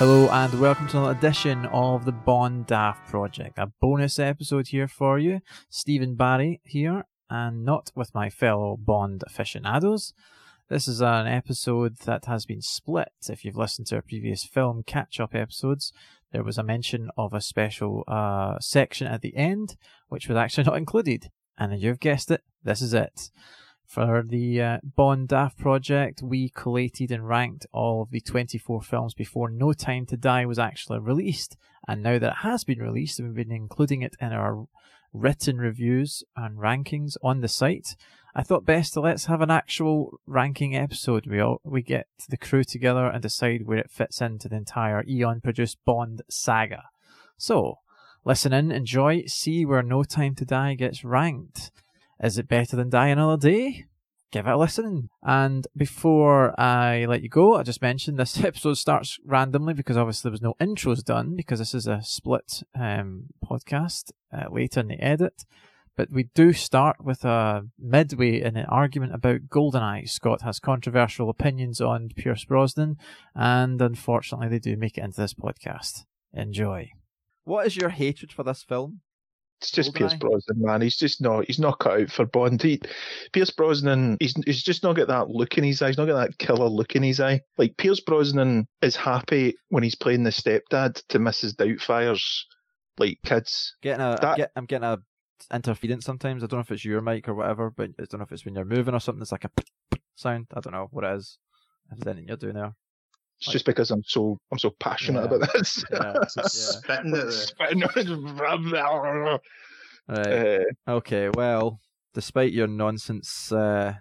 Hello and welcome to another edition of the Bond Daft Project. A bonus episode here for you. Stephen Barry here, and not with my fellow Bond aficionados. This is an episode that has been split. If you've listened to our previous film catch up episodes, there was a mention of a special uh, section at the end, which was actually not included. And you've guessed it, this is it. For the uh, Bond Daft project, we collated and ranked all of the 24 films before No Time to Die was actually released. And now that it has been released, we've been including it in our written reviews and rankings on the site. I thought best to let's have an actual ranking episode. We all we get the crew together and decide where it fits into the entire Eon produced Bond saga. So, listen in, enjoy, see where No Time to Die gets ranked. Is it better than Die Another Day? Give it a listen. And before I let you go, I just mentioned this episode starts randomly because obviously there was no intros done because this is a split um, podcast uh, later in the edit. But we do start with a midway in an argument about Goldeneye. Scott has controversial opinions on Pierce Brosnan, and unfortunately, they do make it into this podcast. Enjoy. What is your hatred for this film? It's just Pierce Brosnan, man. He's just not. He's not cut out for Bond. He, Pierce Brosnan, he's he's just not got that look in his eye. He's not got that killer look in his eye. Like Pierce Brosnan is happy when he's playing the stepdad to Mrs. Doubtfire's like kids. Getting a, that, get, I'm getting a interference sometimes. I don't know if it's your mic or whatever, but I don't know if it's when you're moving or something. It's like a sound. I don't know what it is. If there's anything you're doing there. It's like, just because I'm so I'm so passionate yeah. about this. Yeah, yeah. spitting at the... right. Uh, okay, well, despite your nonsense uh,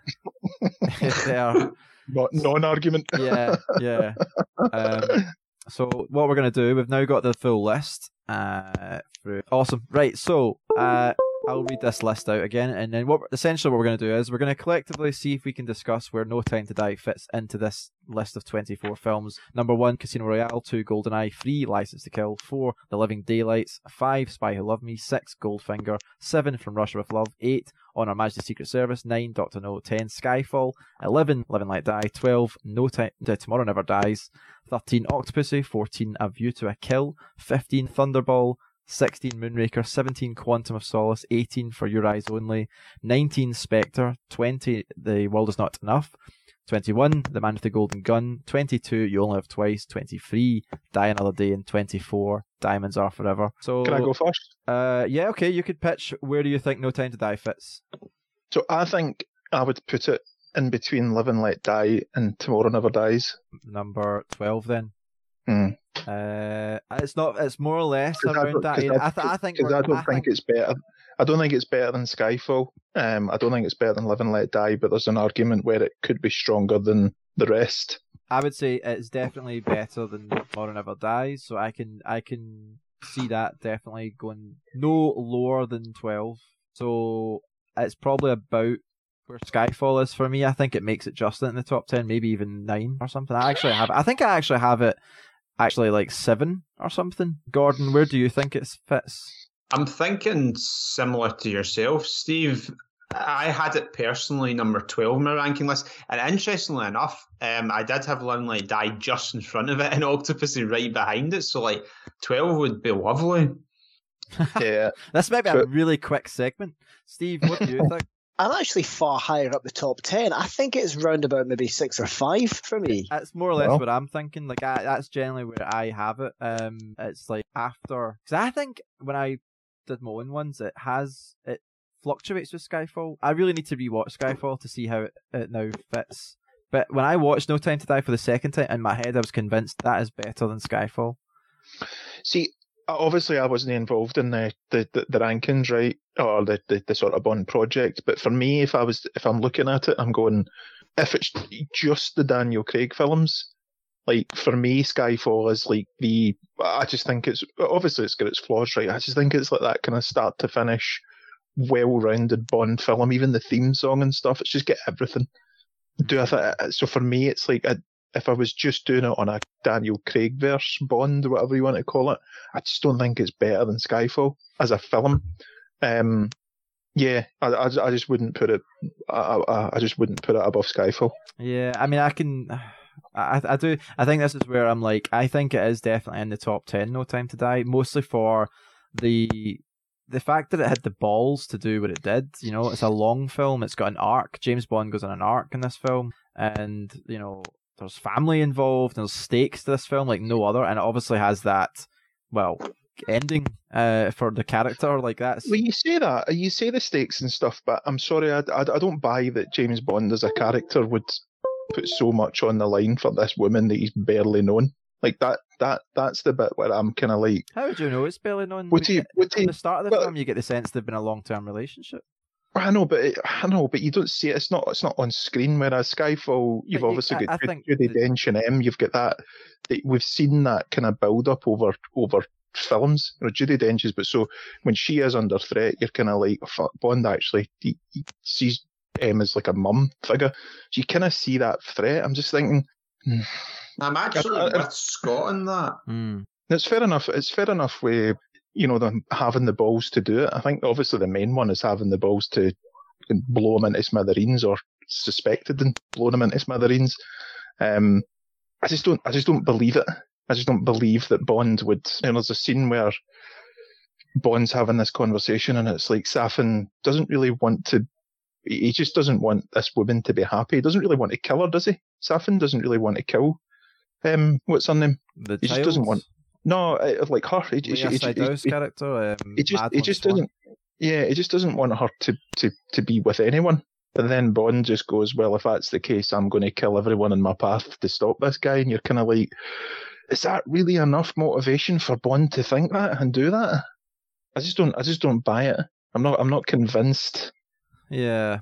there, non-argument. yeah, yeah. Um, so what we're gonna do? We've now got the full list. Uh, through. Awesome. Right. So uh, I'll read this list out again, and then what essentially what we're going to do is we're going to collectively see if we can discuss where No Time to Die fits into this list of 24 films. Number one, Casino Royale. Two, GoldenEye. Three, License to Kill. Four, The Living Daylights. Five, Spy Who Loved Me. Six, Goldfinger. Seven, From Russia with Love. Eight, On Her Majesty's Secret Service. Nine, Doctor No. Ten, Skyfall. Eleven, Living Let Die. Twelve, No Time. Tomorrow Never Dies. 13 Octopussy, 14 A View to a Kill, 15 Thunderball, 16 Moonraker, 17 Quantum of Solace, 18 For Your Eyes Only, 19 Spectre, 20 The World Is Not Enough, 21 The Man with the Golden Gun, 22 You Only Live Twice, 23 Die Another Day, and 24 Diamonds Are Forever. So Can I go first? Uh, yeah, okay, you could pitch where do you think No Time to Die fits? So I think I would put it in between Live and Let Die and Tomorrow Never Dies. Number 12 then. Mm. Uh, it's not. It's more or less around that. I, th- I think. I don't I think, think, it's better. I don't think it's better than Skyfall. Um, I don't think it's better than Live and Let Die. But there's an argument where it could be stronger than the rest. I would say it's definitely better than Tomorrow Never Dies. So I can I can see that definitely going no lower than twelve. So it's probably about where Skyfall is for me. I think it makes it just in the top ten, maybe even nine or something. I actually have. I think I actually have it actually like seven or something. Gordon, where do you think it fits? I'm thinking similar to yourself, Steve. I had it personally number 12 in my ranking list. And interestingly enough, um, I did have Live and Let Die just in front of it and Octopussy right behind it. So, like, 12 would be lovely. yeah. This might be a really quick segment. Steve, what do you think? I'm actually far higher up the top ten. I think it's round about maybe six or five for me. That's more or less well. what I'm thinking. Like I, that's generally where I have it. Um, it's like after because I think when I did my own ones, it has it fluctuates with Skyfall. I really need to rewatch Skyfall to see how it, it now fits. But when I watched No Time to Die for the second time, in my head, I was convinced that is better than Skyfall. See, obviously I wasn't involved in the, the, the, the, rankings, right, or the, the, the sort of Bond project. But for me, if I was if I'm looking at it, I'm going if it's just the Daniel Craig films. Like for me, Skyfall is like the. I just think it's obviously it's got its flaws, right? I just think it's like that kind of start to finish, well-rounded Bond film. Even the theme song and stuff, it's just get everything. Do I th- so for me, it's like a, if I was just doing it on a Daniel Craig verse Bond, whatever you want to call it, I just don't think it's better than Skyfall as a film. Um, yeah, I, I, I, just wouldn't put it. I, I, just wouldn't put it above Skyfall. Yeah, I mean, I can. I, I do. I think this is where I'm like, I think it is definitely in the top ten. No Time to Die, mostly for the the fact that it had the balls to do what it did. You know, it's a long film. It's got an arc. James Bond goes on an arc in this film, and you know, there's family involved. There's stakes to this film like no other, and it obviously has that. Well, ending uh, for the character like that. Well, you say that you say the stakes and stuff, but I'm sorry, I, I, I don't buy that James Bond as a character would put so much on the line for this woman that he's barely known. Like that, that, that's the bit where I'm kind of like. How would you know it's barely known? Would he? At the start of the film, you get the sense they've been a long-term relationship. I know, but it, I know, but you don't see it. It's not. It's not on screen. Whereas Skyfall, you've you, obviously I, got I Judi Dench and M. You've got that, that. We've seen that kind of build up over over films. You know, Judi Dench is, but so when she is under threat, you're kind of like, oh, fuck, Bond actually he, he sees M as like a mum figure. So you kind of see that threat. I'm just thinking. Hmm. I'm actually I, I, with Scott on that. Mm. It's fair enough. It's fair enough with you know them having the balls to do it. I think obviously the main one is having the balls to blow him into smithereens or suspected and blowing him into smithereens. Um, I just don't. I just don't believe it. I just don't believe that Bond would. You know, there's a scene where Bond's having this conversation, and it's like Safin doesn't really want to. He just doesn't want this woman to be happy. He doesn't really want to kill her, does he? Safin doesn't really want to kill. Um, what's her name? The he just doesn't want. No, uh, like her. He, he, he, he character. Um, he just, he just doesn't. Yeah, he just doesn't want her to, to, to be with anyone. But then Bond just goes, well, if that's the case, I'm going to kill everyone in my path to stop this guy. And you're kind of like, is that really enough motivation for Bond to think that and do that? I just don't. I just don't buy it. I'm not. I'm not convinced. Yeah.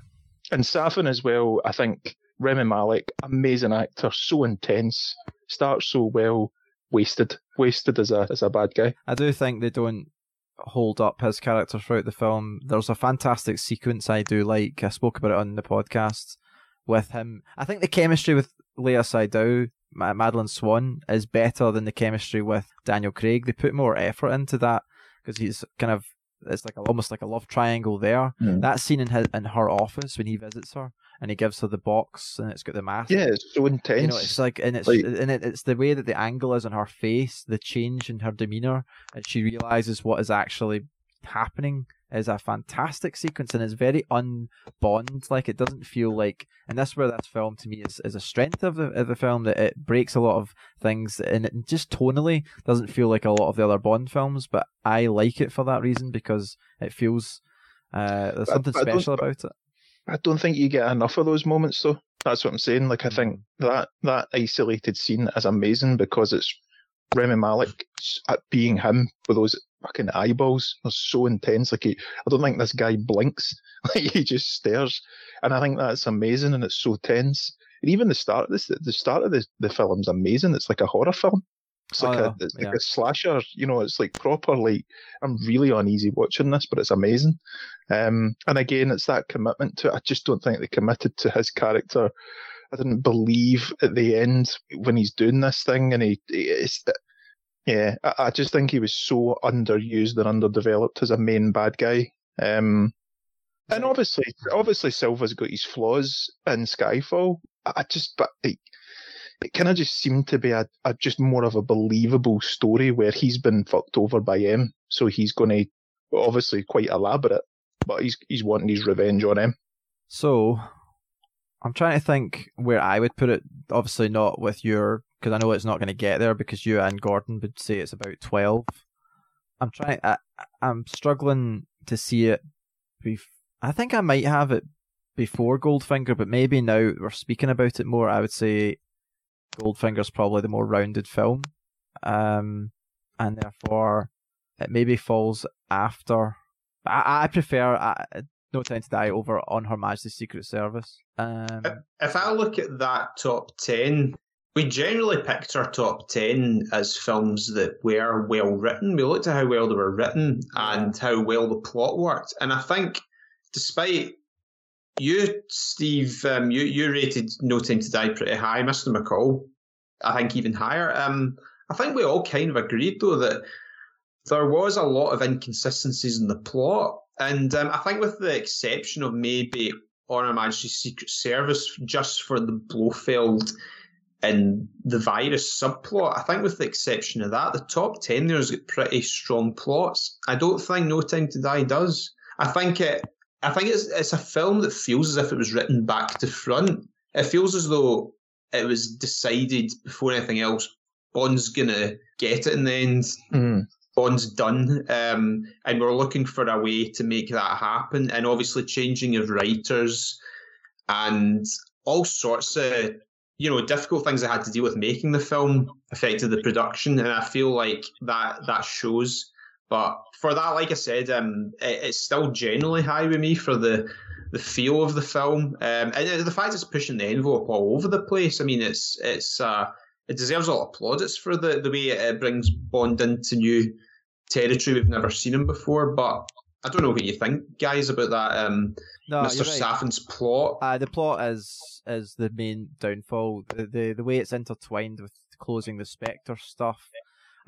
And Safin as well. I think Rami Malek, amazing actor, so intense, starts so well, wasted, wasted as a as a bad guy. I do think they don't hold up his character throughout the film. There's a fantastic sequence I do like. I spoke about it on the podcast with him. I think the chemistry with Léa Seydoux Madeleine Swann, is better than the chemistry with Daniel Craig. They put more effort into that because he's kind of it's like a, almost like a love triangle there. Mm. That scene in his in her office when he visits her and he gives her the box and it's got the mask. Yeah, it's so intense. You know, it's like and it's like, and it, it's the way that the angle is on her face, the change in her demeanor, and she realizes what is actually happening is a fantastic sequence and it's very unbond like it doesn't feel like and that's where this film to me is, is a strength of the, of the film that it breaks a lot of things and it just tonally doesn't feel like a lot of the other bond films but i like it for that reason because it feels uh, there's something I special about it i don't think you get enough of those moments though that's what i'm saying like i think mm. that that isolated scene is amazing because it's Rami Malek at being him with those fucking eyeballs are so intense. Like he, I don't think this guy blinks. Like he just stares, and I think that's amazing, and it's so tense. And even the start of this, the start of the the film's amazing. It's like a horror film. It's like, oh, a, it's yeah. a slasher, you know. It's like proper. Like I'm really uneasy watching this, but it's amazing. Um, and again, it's that commitment to. It. I just don't think they committed to his character. I didn't believe at the end when he's doing this thing, and he, it's, yeah, I, I, just think he was so underused and underdeveloped as a main bad guy. Um, and obviously, obviously, Silva's got his flaws in Skyfall. I just, but it kind of just seemed to be a, a, just more of a believable story where he's been fucked over by M, so he's going to obviously quite elaborate, but he's he's wanting his revenge on him. So, I'm trying to think where I would put it. Obviously, not with your because I know it's not going to get there because you and Gordon would say it's about twelve. I'm trying. I, I'm struggling to see it. Bef- I think I might have it before Goldfinger, but maybe now we're speaking about it more. I would say Goldfinger's probably the more rounded film, um, and therefore it maybe falls after. I, I prefer uh, No Time to Die over On Her Majesty's Secret Service. Um, if I look at that top ten, we generally picked our top 10 as films that were well written. We looked at how well they were written and how well the plot worked. And I think, despite you, Steve, um, you, you rated No Time to Die pretty high, Mr. McCall, I think even higher. Um, I think we all kind of agreed, though, that there was a lot of inconsistencies in the plot. And um, I think, with the exception of maybe On Her Majesty's Secret Service, just for the Blofeld and the virus subplot. I think, with the exception of that, the top ten there's got pretty strong plots. I don't think No Time to Die does. I think it. I think it's it's a film that feels as if it was written back to front. It feels as though it was decided before anything else. Bond's gonna get it in the end. Mm. Bond's done, um, and we're looking for a way to make that happen. And obviously, changing of writers and all sorts of you know difficult things I had to deal with making the film affected the production, and I feel like that that shows. But for that, like I said, um, it, it's still generally high with me for the the feel of the film, um, and the fact it's pushing the envelope all over the place. I mean, it's it's uh, it deserves a lot of plaudits for the the way it brings Bond into new territory we've never seen him before. But I don't know what you think, guys, about that. Um, No, Mr. right. Safin's plot. Uh, the plot is is the main downfall. The, the the way it's intertwined with closing the Spectre stuff.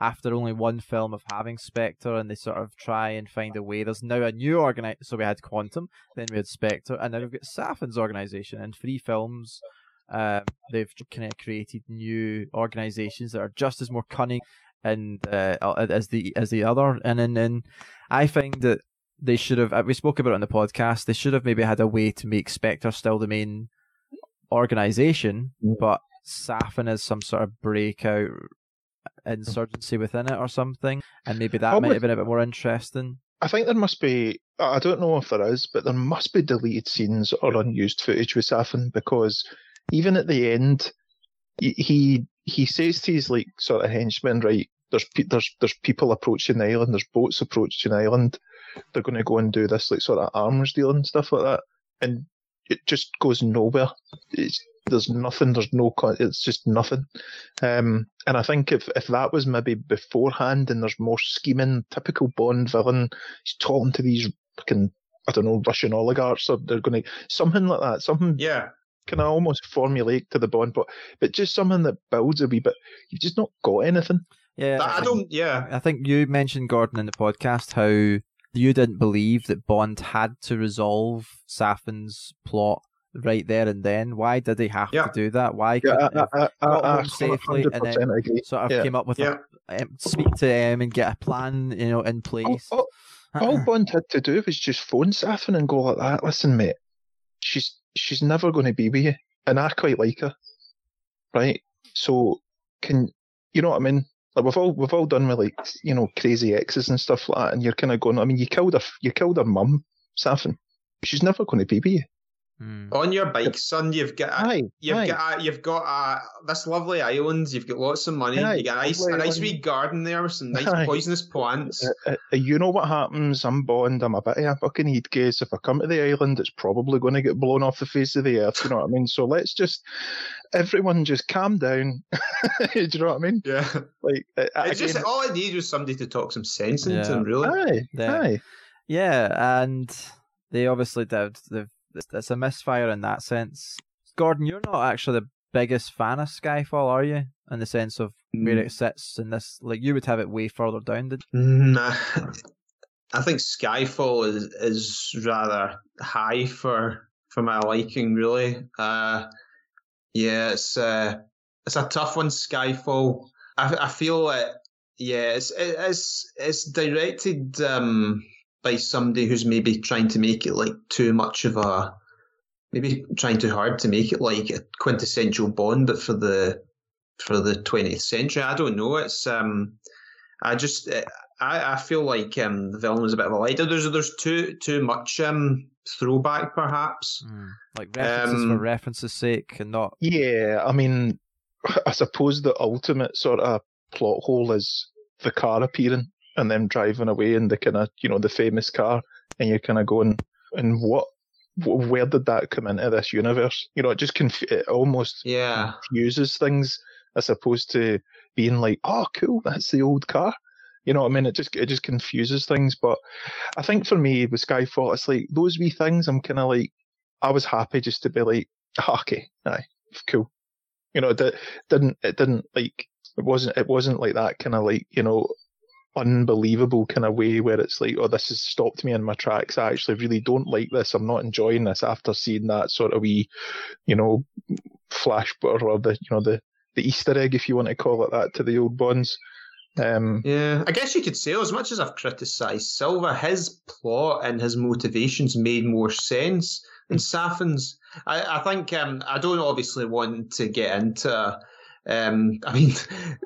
After only one film of having Spectre, and they sort of try and find a way. There's now a new organi So we had Quantum, then we had Spectre, and now we've got Safin's organization. In three films, um, they've kind of created new organizations that are just as more cunning and uh, as the as the other. And then and I find that they should have. uh, We spoke about it on the podcast. They should have maybe had a way to make Spectre still the main organization, Mm. but Safin as some sort of breakout Hmm. insurgency within it or something, and maybe that What might have been a bit more interesting. I think there must be. I don't know if there is, but there must be deleted scenes or unused footage with Safin because even at the end, he he, he says to his like sort of henchmen, right? There's pe- there's there's people approaching the island. There's boats approaching the island. They're going to go and do this like sort of arms deal and stuff like that, and it just goes nowhere. It's, there's nothing. There's no. It's just nothing. Um, and I think if if that was maybe beforehand, and there's more scheming, typical Bond villain, he's talking to these fucking I don't know Russian oligarchs, or they're going to something like that, something Yeah, Can of almost formulate to the Bond, but but just something that builds a wee bit. You've just not got anything. Yeah, That- I think- don't. Yeah, I think you mentioned Gordon in the podcast how you didn't believe that Bond had to resolve Safin's plot right there and then. Why did he have Yeah. to do that? Why Yeah, couldn't he I, I, I, got home safely and then 100% agree. sort of Yeah. came up with yeah. a um, speak to him and get a plan, you know, in place. All, all, all Bond had to do was just phone Safin and go like that. Listen, mate, she's she's never going to be with you, and I quite like her, right? So can you know what I mean? Like we've all we've all done with like you know crazy exes and stuff like that, and you're kind of going. I mean, you killed her, you killed her mum, Safin. She's never going to be with you. Hmm. On your bike, son, you've got a, Aye, you've aye. got a, you've got a, this lovely island. You've got lots of money. Aye, you got a nice a nice island. wee garden there with some nice Aye. poisonous plants. Uh, uh, you know what happens? I'm Bond. I'm a bit of a fucking heat case. If I come to the island, it's probably going to get blown off the face of the earth. You know what I mean? So let's just, everyone just calm down. Do you know what I mean? Yeah, Like, uh, it's again, just all I need was somebody to talk some sense into Yeah. him. Really, aye, Yeah. aye. Yeah, and they obviously did. They've, it's- a misfire in that sense. Gordon, you're not actually the biggest fan of Skyfall, are you? In the sense of where Mm. it sits in this, like you would have it way further down. Did Nah, I think Skyfall is is rather high for for my liking. Really, uh, yeah, it's uh, it's a tough one. Skyfall. I I feel it. Yeah, it's it's it's directed um, by somebody who's maybe trying to make it like too much of a maybe trying too hard to make it like a quintessential Bond, but for the for the twentieth century. I don't know. It's um, I just uh, I, I feel like um, the villain was a bit of a lighter. There's there's too too much um, throwback, perhaps. like references for Um, references' sake, and not Yeah, I mean, I suppose the ultimate sort of plot hole is the car appearing and them driving away in the kind of, you know, the famous car, and you're kind of going, and what, wh- where did that come into this universe? You know, it just conf- it almost Yeah, confuses things as opposed to being like, oh, cool, that's the old car. You know what I mean? It just it just confuses things. But I think for me with Skyfall, it's like those wee things. I'm kind of like, I was happy just to be like, "Ah, okay, aye, cool. You know, it didn't it didn't like it wasn't it wasn't like that kind of like you know unbelievable kind of way where it's like, oh, this has stopped me in my tracks. I actually really don't like this. I'm not enjoying this after seeing that sort of wee, you know, flash or the you know the the Easter egg, if you want to call it that, to the old Bonds. Um, yeah, I guess you could say, as much as I've criticised Silva, his plot and his motivations made more sense than Safin's. I, I think um, I don't obviously want to get into. Um, I mean,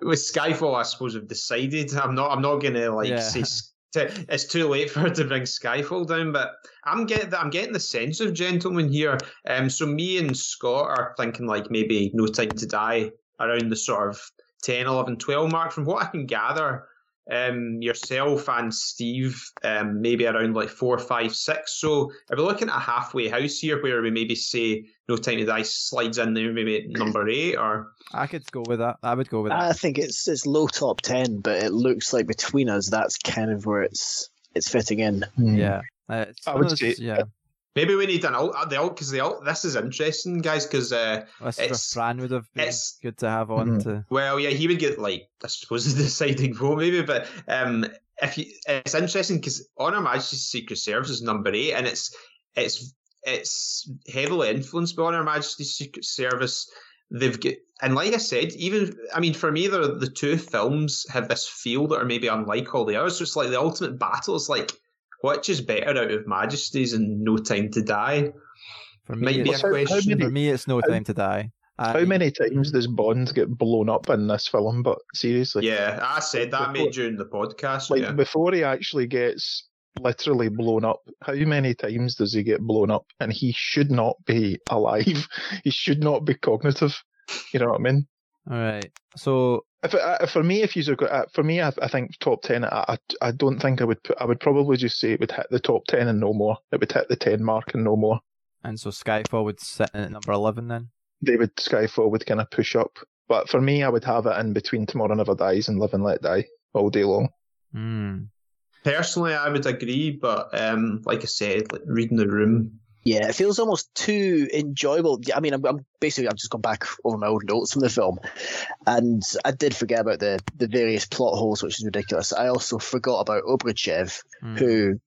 with Skyfall, I suppose we've decided. I'm not. I'm not going to like Yeah. say to, it's too late for her to bring Skyfall down. But I'm getting. I'm getting the sense of gentlemen here. Um, so me and Scott are thinking like maybe No Time to Die around the sort of 10, 11, 12 mark. From what I can gather, um, yourself and Steve, um, maybe around like four, five, six. So if we're looking at a halfway house here, where we maybe say No Time to Die slides in there, maybe number eight, or I could go with that. I would go with that. I think it's it's low top ten, but it looks like between us, that's kind of where it's it's fitting in. yeah. Uh, I would those- say- yeah. Maybe we need an alt. uh, The alt because the alt. This is interesting, guys, because. Uh, This it's- Fran would have been it's- good to have on Mhm. to. Well, yeah, he would get like I suppose the deciding vote, maybe. But um, if you, it's interesting because On Her Majesty's Secret Service is number eight, and it's it's it's heavily influenced by On Her Majesty's Secret Service. They've got, and like I said, even I mean, for me, the the two films have this feel that are maybe unlike all the others. So it's like the ultimate battle is like, which is better out of Majesties and No Time to Die? For me, Might be a it's, How- how question. many- for me, it's no how- time to die. I- How many times does Bond get blown up in this film? But seriously, Yeah, I said that Before- mate during the podcast. like yeah. before he actually gets literally blown up, how many times does he get blown up? And he should not be alive. he should not be cognitive. You know what I mean? All right. So If, uh, for me, if you uh, for me, I, I think top ten. I, I I don't think I would put. I would probably just say it would hit the top ten and no more. It would hit the ten mark and no more. and so Skyfall would sit in at number eleven then. David Skyfall would kind of push up. But for me, I would have it in between Tomorrow Never Dies and Live and Let Die all day long. Hmm. Personally, I would agree, but um, like I said, like reading the room, Yeah, it feels almost too enjoyable. I mean, I'm, I'm basically I've just gone back over my old notes from the film, and I did forget about the the various plot holes, which is ridiculous. I also forgot about Obruchev, Hmm. who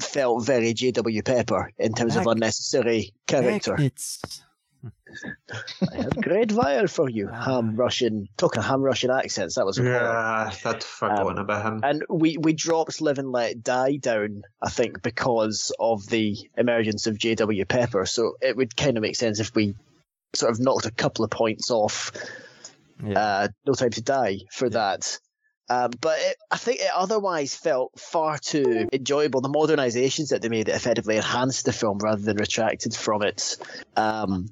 felt very J.W. Pepper in terms of unnecessary character. It's I have great wire for you, ham Russian, talking ham Russian accents. That was a horror. yeah, I'd forgotten about him. And we, we dropped Live and Let Die down, I think, because of the emergence of J.W. Pepper. So it would kind of make sense if we sort of knocked a couple of points off yeah. uh, No Time to Die for Yeah. that. Um, but it, I think it otherwise felt far too enjoyable. The modernizations that they made effectively enhanced the film rather than retracted from it. Um,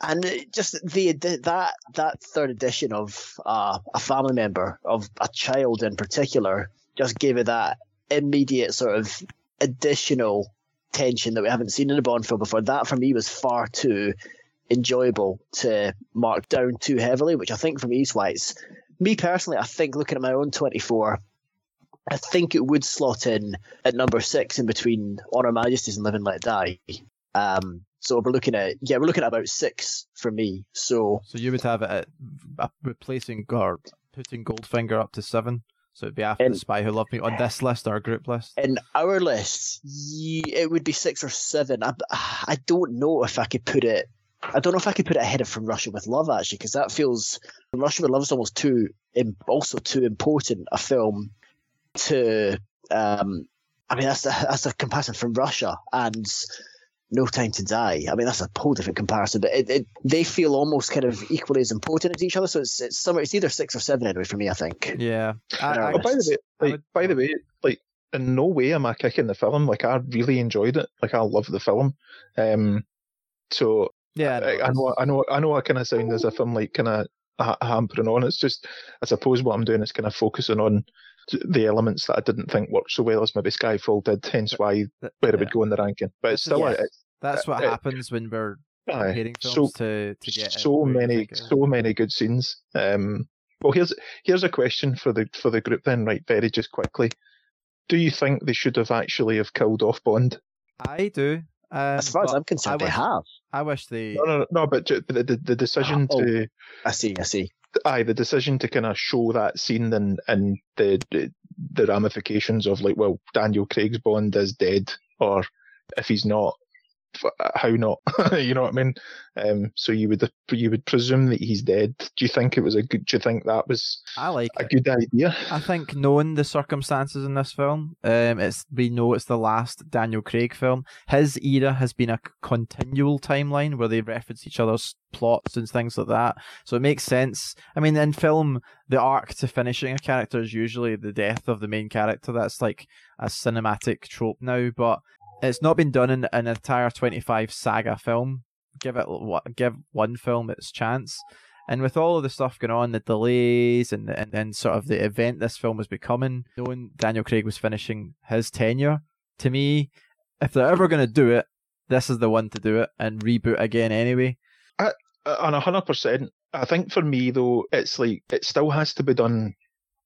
and it just the that that third edition of uh, a family member of a child in particular just gave it that immediate sort of additional tension that we haven't seen in a Bond film before. That for me was far too enjoyable to mark down too heavily, which I think is why it's me personally. I think looking at my own twenty four. I think it would slot in at number six in between Honor Her Majesty's and Live and Let Die. Um, so we're looking at yeah, we're looking at about six for me. So so you would have it at uh, replacing or putting Goldfinger up to seven. So it'd be after And- the Spy Who Loved Me on this list or group list. in our list, it would be six or seven. I, I don't know if I could put it. I don't know if I could put it ahead of From Russia with Love actually, because that feels From Russia with Love is almost too, also too important a film to. Um, I mean, that's a, that's a comparison from Russia and No Time to Die. I mean, that's a whole different comparison, but it, it, they feel almost kind of equally as important as each other. So it's it's somewhere. It's either six or seven anyway for me. I think. Yeah. I, I, Oh, by the way, like, would- by the way, like in no way am I kicking the film. Like I really enjoyed it. Like I love the film. Um, so yeah. no, I, I know, I know, I know. I kind of sound as if I'm like kind of ha- hampering on. It's just, I suppose what I'm doing is kind of focusing on the elements that I didn't think worked so well as maybe Skyfall did. Hence why that- where it would go in the ranking. But it's still, Yeah. it's, That's what uh, happens when we're aye, comparing so films to, to get so many, it so many good scenes. Um, well, here's here's a question for the for the group then, right? Very just quickly. Do you think they should have actually have killed off Bond? I do. Um, As far as I'm concerned, I they have. I wish they. No, no, no, no but the the, the decision Oh. to I see. I see. aye, the decision to kind of show that scene and and the, the the ramifications of like, well, Daniel Craig's Bond is dead, or if he's not, how not? you know what I mean? Um, so you would you would presume that he's dead. Do you think it was a good? Do you think that was I like a it. good idea? I think knowing the circumstances in this film, um, it's we know it's the last Daniel Craig film. His era has been a continual timeline where they reference each other's plots and things like that. So it makes sense. I mean, in film, the arc to finishing a character is usually the death of the main character. That's like a cinematic trope now, but it's not been done in an entire 25 saga film. Give it give one film its chance. And with all of the stuff going on, the delays and and then sort of the event this film was becoming, knowing Daniel Craig was finishing his tenure, to me, if they're ever going to do it, this is the one to do it and reboot again anyway. Uh, And a hundred percent. I think for me though, it's like it still has to be done.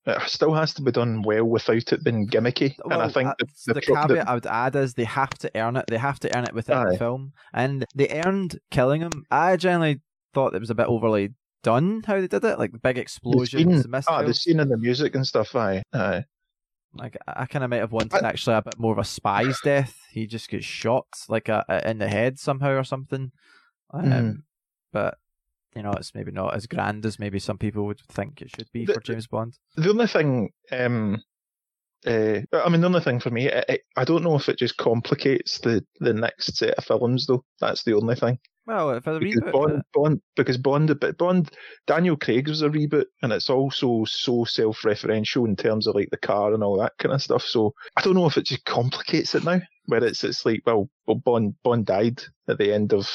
It still has to be done well without it being gimmicky. and I think the, the, the, the- caveat I would add is they have to earn it. They have to earn it within Aye. the film, and they earned killing him. I generally thought it was a bit overly done how they did it, like the big the explosions, scene, ah, the scene and the music and stuff. Aye, aye. Like I kind of might have wanted actually a bit more of a spy's death. He just gets shot like a, a- in the head somehow or something. Um, Mhm. But you know, it's maybe not as grand as maybe some people would think it should be The- for James Bond. The only thing, um, uh, I mean, the only thing for me, it, it, I don't know if it just complicates the the next set of films though. That's the only thing. Well, for the because reboot, Bond, uh, Bond, because Bond, but Bond, Daniel Craig's was a reboot, and it's also so self-referential in terms of like the car and all that kind of stuff. So I don't know if it just complicates it now, where it's it's like, well, well, Bond, Bond died at the end of,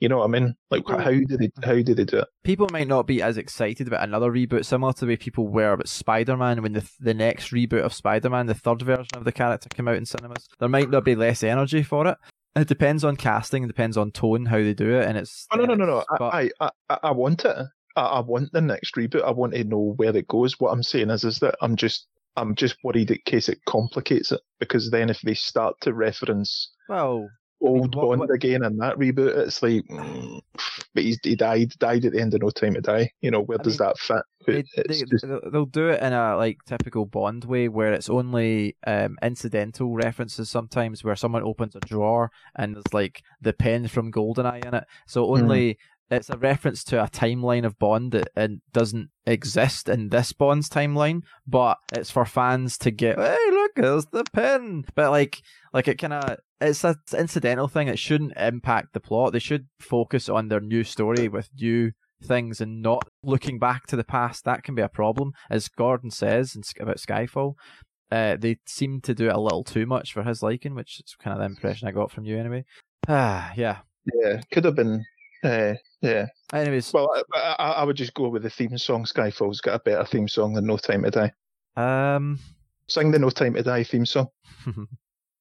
you know what I mean? Like, People- how did they, how did they do it? people might not be as excited about another reboot, similar to the way people were about Spider Man when the the next reboot of Spider Man, the third version of the character, came out in cinemas. There might not be less energy for it. It depends on casting, it depends on tone, how they do it, and it's. Oh no, no, no, no! But- I, I, I, I want it. I, I want the next reboot. I want to know where it goes. What I'm saying is, is that I'm just, I'm just worried in case it complicates it, because then if they start to reference well, old what- Bond what- again in that reboot, it's like, mm, but he's, he died, died at the end of No Time to Die. You know, where I does mean, that fit? they, just- they'll- do it in a like typical Bond way, where it's only um, incidental references sometimes, where someone opens a drawer and there's like the pen from Goldeneye in it. So only it's a reference to a timeline of Bond that and doesn't exist in this Bond's timeline, but it's for fans to get. Hey, look, there's the pin. But like, like it kind of. It's an incidental thing. It shouldn't impact the plot. They should focus on their new story with new things and not looking back to the past. That can be a problem, as Gordon says about Skyfall. Uh, they seem to do it a little too much for his liking, which is kind of the impression I got from you anyway. Ah, yeah. yeah, could have been. Uh, yeah. Anyways, Well, I, I, I would just go with the theme song. Skyfall's got a better theme song than No Time to Die. um, Sing the No Time to Die theme song.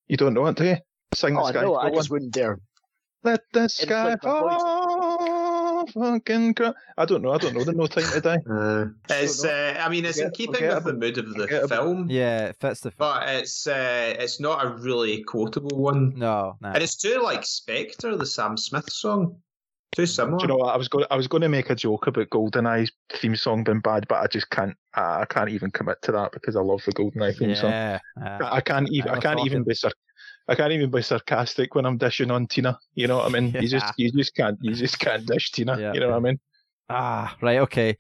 You don't know it, do you? Sing the Oh, Skyfall no, I one. just wouldn't dare. Let the sky Inflict my voice. fall, fucking cry. I don't know. I don't know the No Time to Die. Uh, it's, know. uh, I mean, it's in keeping forget with the mood of the film, yeah, it fits the. but it's uh, it's not a really quotable one. no, no. And it's too like Spectre, the Sam Smith song. Too similar. Do you know what? I was going. I was going to make a joke about GoldenEye's theme song being bad, but I just can't. I I can't even commit to that because I love the GoldenEye theme song. yeah, uh, I I can't even. I I'm can't even be. Sar- I can't even be sarcastic when I'm dishing on Tina. You know what I mean? You just. You just can't. You just can't dish Tina. Yeah. You know what I mean? Ah, right, okay.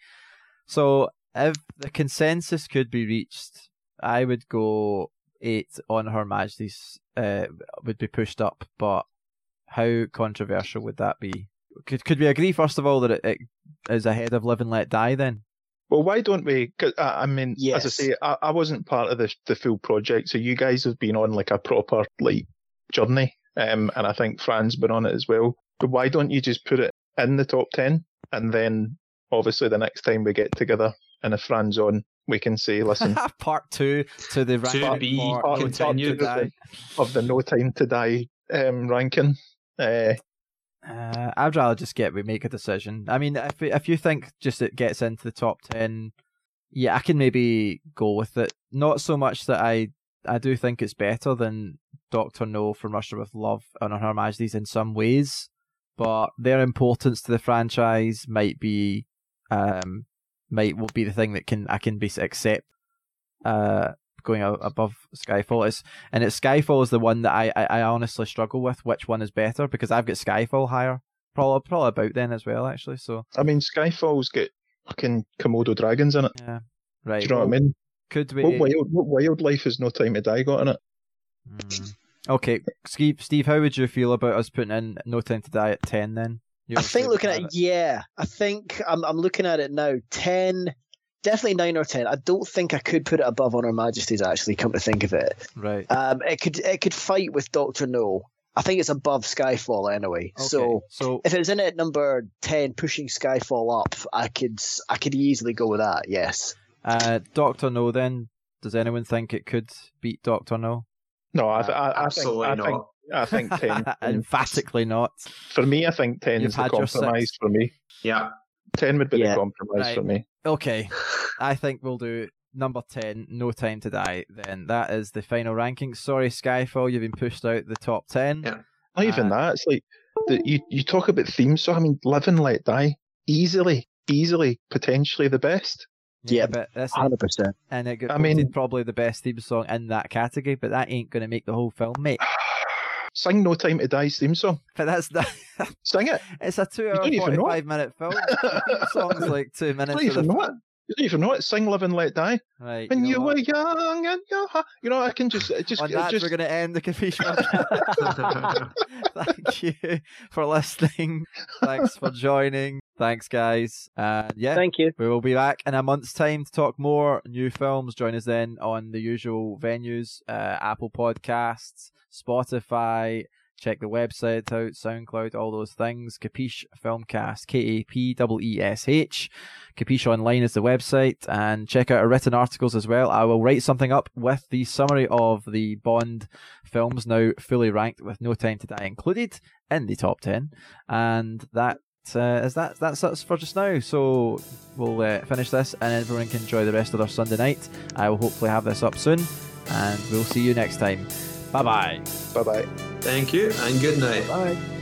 So if the consensus could be reached, I would go eight on Her Majesty's uh would be pushed up, but how controversial would that be? Could could we agree first of all that it, it is ahead of Live and Let Die then? Well, why don't we? 'cause, uh, I mean, as I say, I, I wasn't part of the the full project, so you guys have been on like a proper like journey, um, and I think Fran's been on it as well. But why don't you just put it in the top ten, and then obviously the next time we get together, and if Fran's on, we can say, listen, Part two to the To ranking be part- No Time to continued. Die. of the No Time to Die um, ranking. Uh, Uh, I'd rather just get we make a decision. I mean, if if you think just it gets into the top ten, yeah, I can maybe go with it. Not so much that I I do think it's better than Doctor No from Russia with Love and Her Majesty's in some ways, but their importance to the franchise might be um might will be the thing that can I can basically accept uh going above Skyfall. It's and it's Skyfall is the one that I, I I honestly struggle with. Which one is better? Because I've got Skyfall higher, probably probably about then as well actually. So I mean, Skyfall's got fucking Komodo dragons in it. yeah, right. Do you know well, what I mean? Could we? What wild, what wildlife has no time to die got in it? Mm. Okay, Steve. Steve, how would you feel about us putting in No Time to Die at ten? Then You're I think good looking at it. yeah, I think I'm I'm looking at it now. Ten, definitely nine or ten. I don't think I could put it above On Her Majesty's. Actually, come to think of it, right. um, it could it could fight with Doctor No. I think it's above Skyfall anyway. Okay, So so if it was in at number ten, pushing Skyfall up, I could I could easily go with that. Yes. uh, Doctor No. Then does anyone think it could beat Doctor No? No, I, th- I, I Absolutely think, I think, not. I think ten. Emphatically not. For me, I think ten You've is the had your six. compromise for me. Yeah. Ten would be Yeah. the compromise Right. for me. Okay, I think we'll do number 10, No Time to Die, then. That is the final ranking. Sorry, Skyfall, you've been pushed out the top 10. Yeah. Not even Uh, that. It's like the, you you talk about themes. So I mean, live and let die. Easily, easily, potentially the best. Yeah. but that's Hundred percent. and it got I mean- voted probably the best theme song in that category, but that ain't going to make the whole film, mate. Sing "No Time to Die's theme song. But that's the, Sing it. it's a two hour, don't even know 45 minute film. The song's like two minutes don't even know it. You don't even know it. Sing "Live and Let Die." Right. When you, you, were young and your heart, you know, I can just, just, On it that, just we're going to end the Cathedral. Thank you for listening. Thanks for joining. Thanks, guys. And yeah, Thank you. we will be back in a month's time to talk more new films. Join us then on the usual venues uh, Apple Podcasts, Spotify. Check the website out, SoundCloud, all those things. Kapeesh Filmcast, K A P E E S H. Kapeesh Online is the website, and check out our written articles as well. I will write something up with the summary of the Bond films now fully ranked with No Time to Die included in the top 10. And that uh, is that that's us for just now. So we'll uh, finish this, and everyone can enjoy the rest of their Sunday night. I will hopefully have this up soon, and we'll see you next time. Bye bye. bye bye. Thank you and good night. Bye.